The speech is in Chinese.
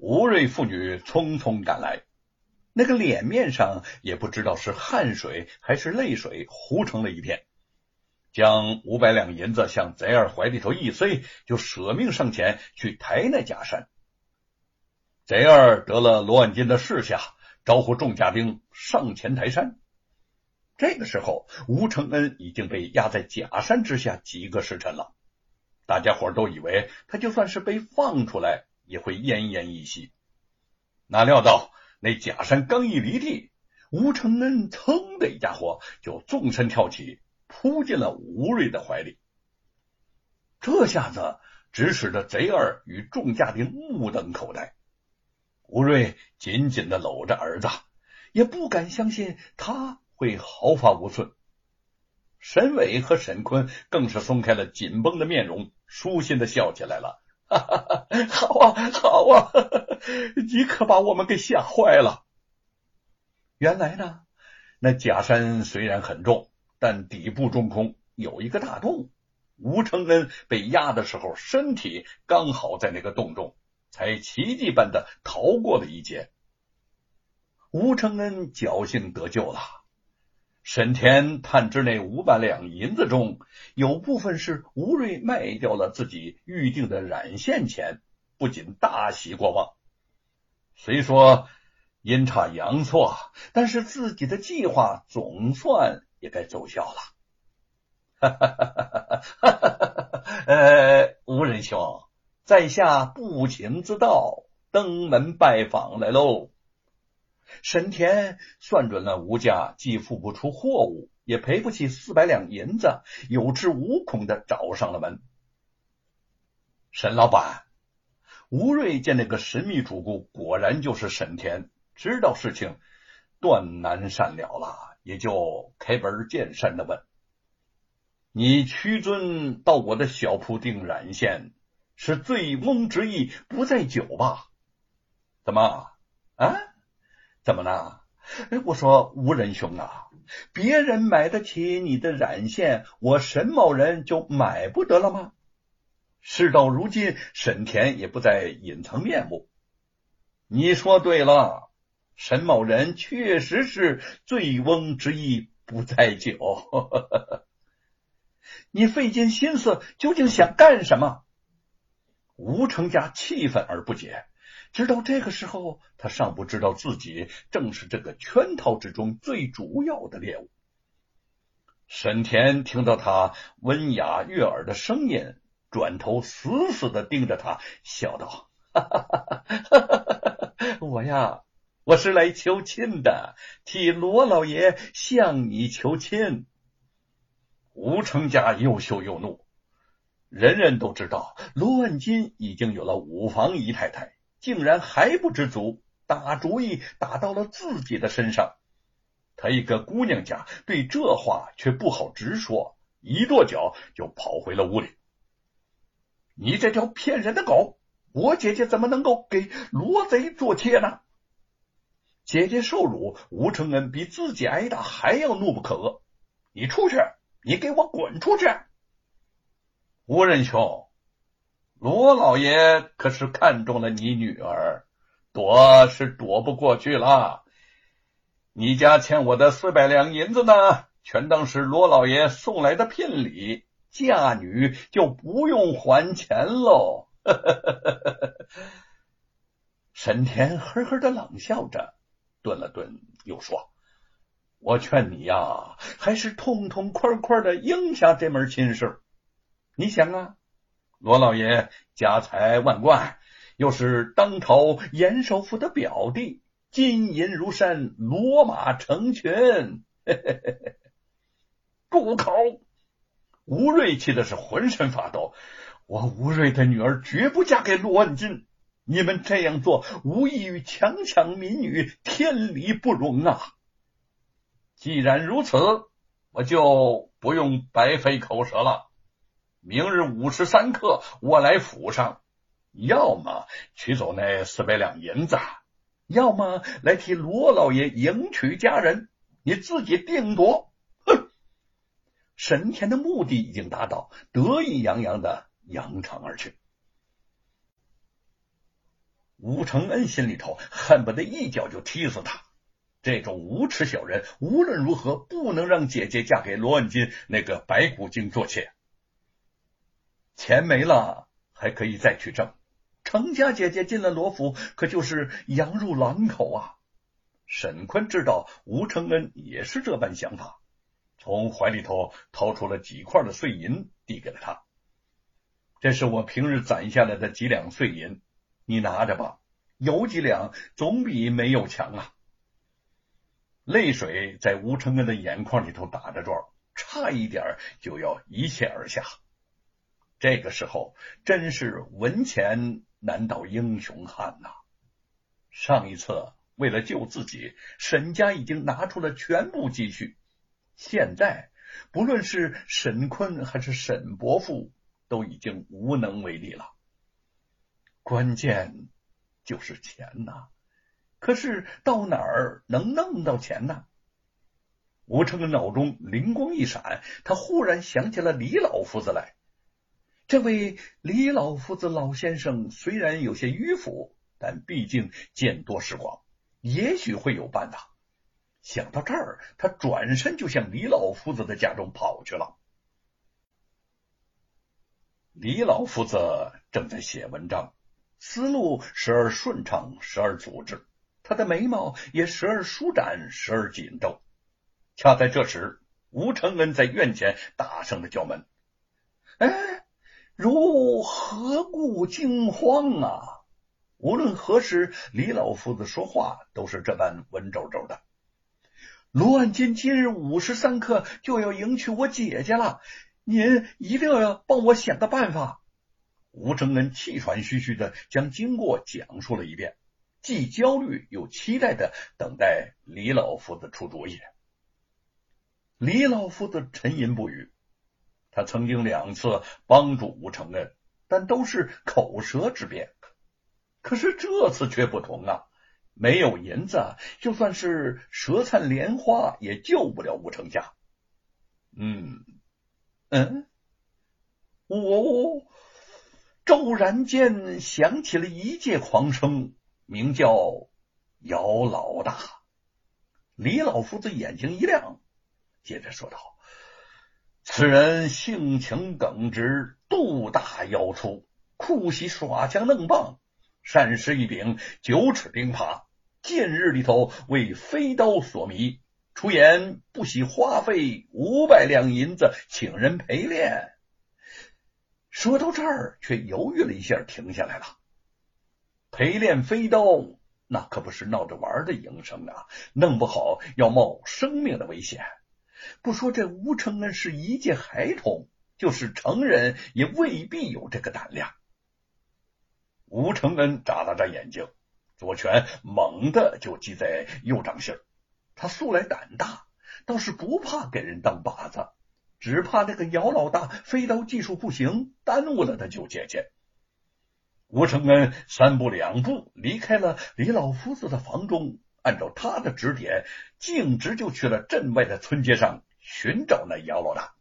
吴瑞父女匆匆赶来，那个脸面上也不知道是汗水还是泪水糊成了一片，将五百两银子向贼儿怀里头一塞，就舍命上前去抬那假山。贼儿得了罗万金的示下，招呼众家丁上前抬山。这个时候，吴承恩已经被压在假山之下几个时辰了。大家伙都以为他就算是被放出来，也会奄奄一息。哪料到那假山刚一离地，吴承恩噌的一家伙就纵身跳起，扑进了吴瑞的怀里。这下子指使得贼儿与众家丁目瞪口呆。吴瑞紧紧的搂着儿子，也不敢相信他会毫发无损。沈伟和沈坤更是松开了紧绷的面容，舒心的笑起来了。哈哈哈，好啊，好啊，你可把我们给吓坏了。原来呢，那假山虽然很重，但底部中空，有一个大洞。吴承恩被压的时候，身体刚好在那个洞中。才奇迹般的逃过了一劫，吴承恩侥幸得救了。沈田探知那五百两银子中有部分是吴瑞卖掉了自己预定的染线钱，不仅大喜过望。虽说阴差阳错，但是自己的计划总算也该奏效了。哈哈哈哈哈！呃，吴仁兄。在下不请自到，登门拜访来喽。沈田算准了吴家既付不出货物，也赔不起四百两银子，有恃无恐的找上了门。沈老板，吴瑞见那个神秘主顾果然就是沈田，知道事情断难善了了，也就开门见山的问：“你屈尊到我的小铺订染线？”是醉翁之意不在酒吧？怎么啊？怎么了？哎，我说吴仁兄啊，别人买得起你的染线，我沈某人就买不得了吗？事到如今，沈田也不再隐藏面目。你说对了，沈某人确实是醉翁之意不在酒。你费尽心思，究竟想干什么？吴成家气愤而不解，直到这个时候，他尚不知道自己正是这个圈套之中最主要的猎物。沈田听到他温雅悦耳的声音，转头死死的盯着他，笑道：“哈哈哈我呀，我是来求亲的，替罗老爷向你求亲。”吴成家又羞又怒。人人都知道，罗万金已经有了五房姨太太，竟然还不知足，打主意打到了自己的身上。他一个姑娘家，对这话却不好直说，一跺脚就跑回了屋里。你这条骗人的狗！我姐姐怎么能够给罗贼做妾呢？姐姐受辱，吴承恩比自己挨打还要怒不可遏。你出去！你给我滚出去！吴仁兄，罗老爷可是看中了你女儿，躲是躲不过去了。你家欠我的四百两银子呢，全当是罗老爷送来的聘礼，嫁女就不用还钱喽。沈田呵呵的冷笑着，顿了顿，又说：“我劝你呀，还是痛痛快快的应下这门亲事。”你想啊，罗老爷家财万贯，又是当朝严首府的表弟，金银如山，骡马成群。住口！吴瑞气的是浑身发抖。我吴瑞的女儿绝不嫁给罗万金，你们这样做无异于强抢民女，天理不容啊！既然如此，我就不用白费口舌了。明日午时三刻，我来府上，要么取走那四百两银子，要么来替罗老爷迎娶佳人，你自己定夺。哼！沈田的目的已经达到，得意洋洋的扬长而去。吴承恩心里头恨不得一脚就踢死他。这种无耻小人，无论如何不能让姐姐嫁给罗万金那个白骨精做妾。钱没了还可以再去挣，程家姐姐进了罗府，可就是羊入狼口啊！沈坤知道吴承恩也是这般想法，从怀里头掏出了几块的碎银，递给了他。这是我平日攒下来的几两碎银，你拿着吧，有几两总比没有强啊！泪水在吴承恩的眼眶里头打着转，差一点就要一泻而下。这个时候真是文钱难倒英雄汉呐！上一次为了救自己，沈家已经拿出了全部积蓄，现在不论是沈坤还是沈伯父，都已经无能为力了。关键就是钱呐！可是到哪儿能弄到钱呢？吴成恩脑中灵光一闪，他忽然想起了李老夫子来。这位李老夫子老先生虽然有些迂腐，但毕竟见多识广，也许会有办法。想到这儿，他转身就向李老夫子的家中跑去了。李老夫子正在写文章，思路时而顺畅，时而阻滞，他的眉毛也时而舒展，时而紧皱。恰在这时，吴承恩在院前大声的叫门：“哎！”如何故惊慌啊？无论何时，李老夫子说话都是这般文绉绉的。罗万金今日午时三刻就要迎娶我姐姐了，您一定要帮我想个办法。吴承恩气喘吁吁的将经过讲述了一遍，既焦虑又期待的等待李老夫子出主意。李老夫子沉吟不语。他曾经两次帮助吴承恩，但都是口舌之辩。可是这次却不同啊！没有银子，就算是舌灿莲花也救不了吴承家。嗯嗯，我骤然间想起了一介狂生，名叫姚老大。李老夫子眼睛一亮，接着说道。此人性情耿直，肚大腰粗，酷喜耍枪弄棒，善使一柄九尺钉耙。近日里头为飞刀所迷，出言不惜花费五百两银子请人陪练。说到这儿，却犹豫了一下，停下来了。陪练飞刀，那可不是闹着玩的营生啊，弄不好要冒生命的危险。不说这吴承恩是一介孩童，就是成人也未必有这个胆量。吴承恩眨了眨眼睛，左拳猛地就击在右掌心。他素来胆大，倒是不怕给人当靶子，只怕那个姚老大飞刀技术不行，耽误了他救姐姐。吴承恩三步两步离开了李老夫子的房中。按照他的指点，径直就去了镇外的村街上寻找那姚老大。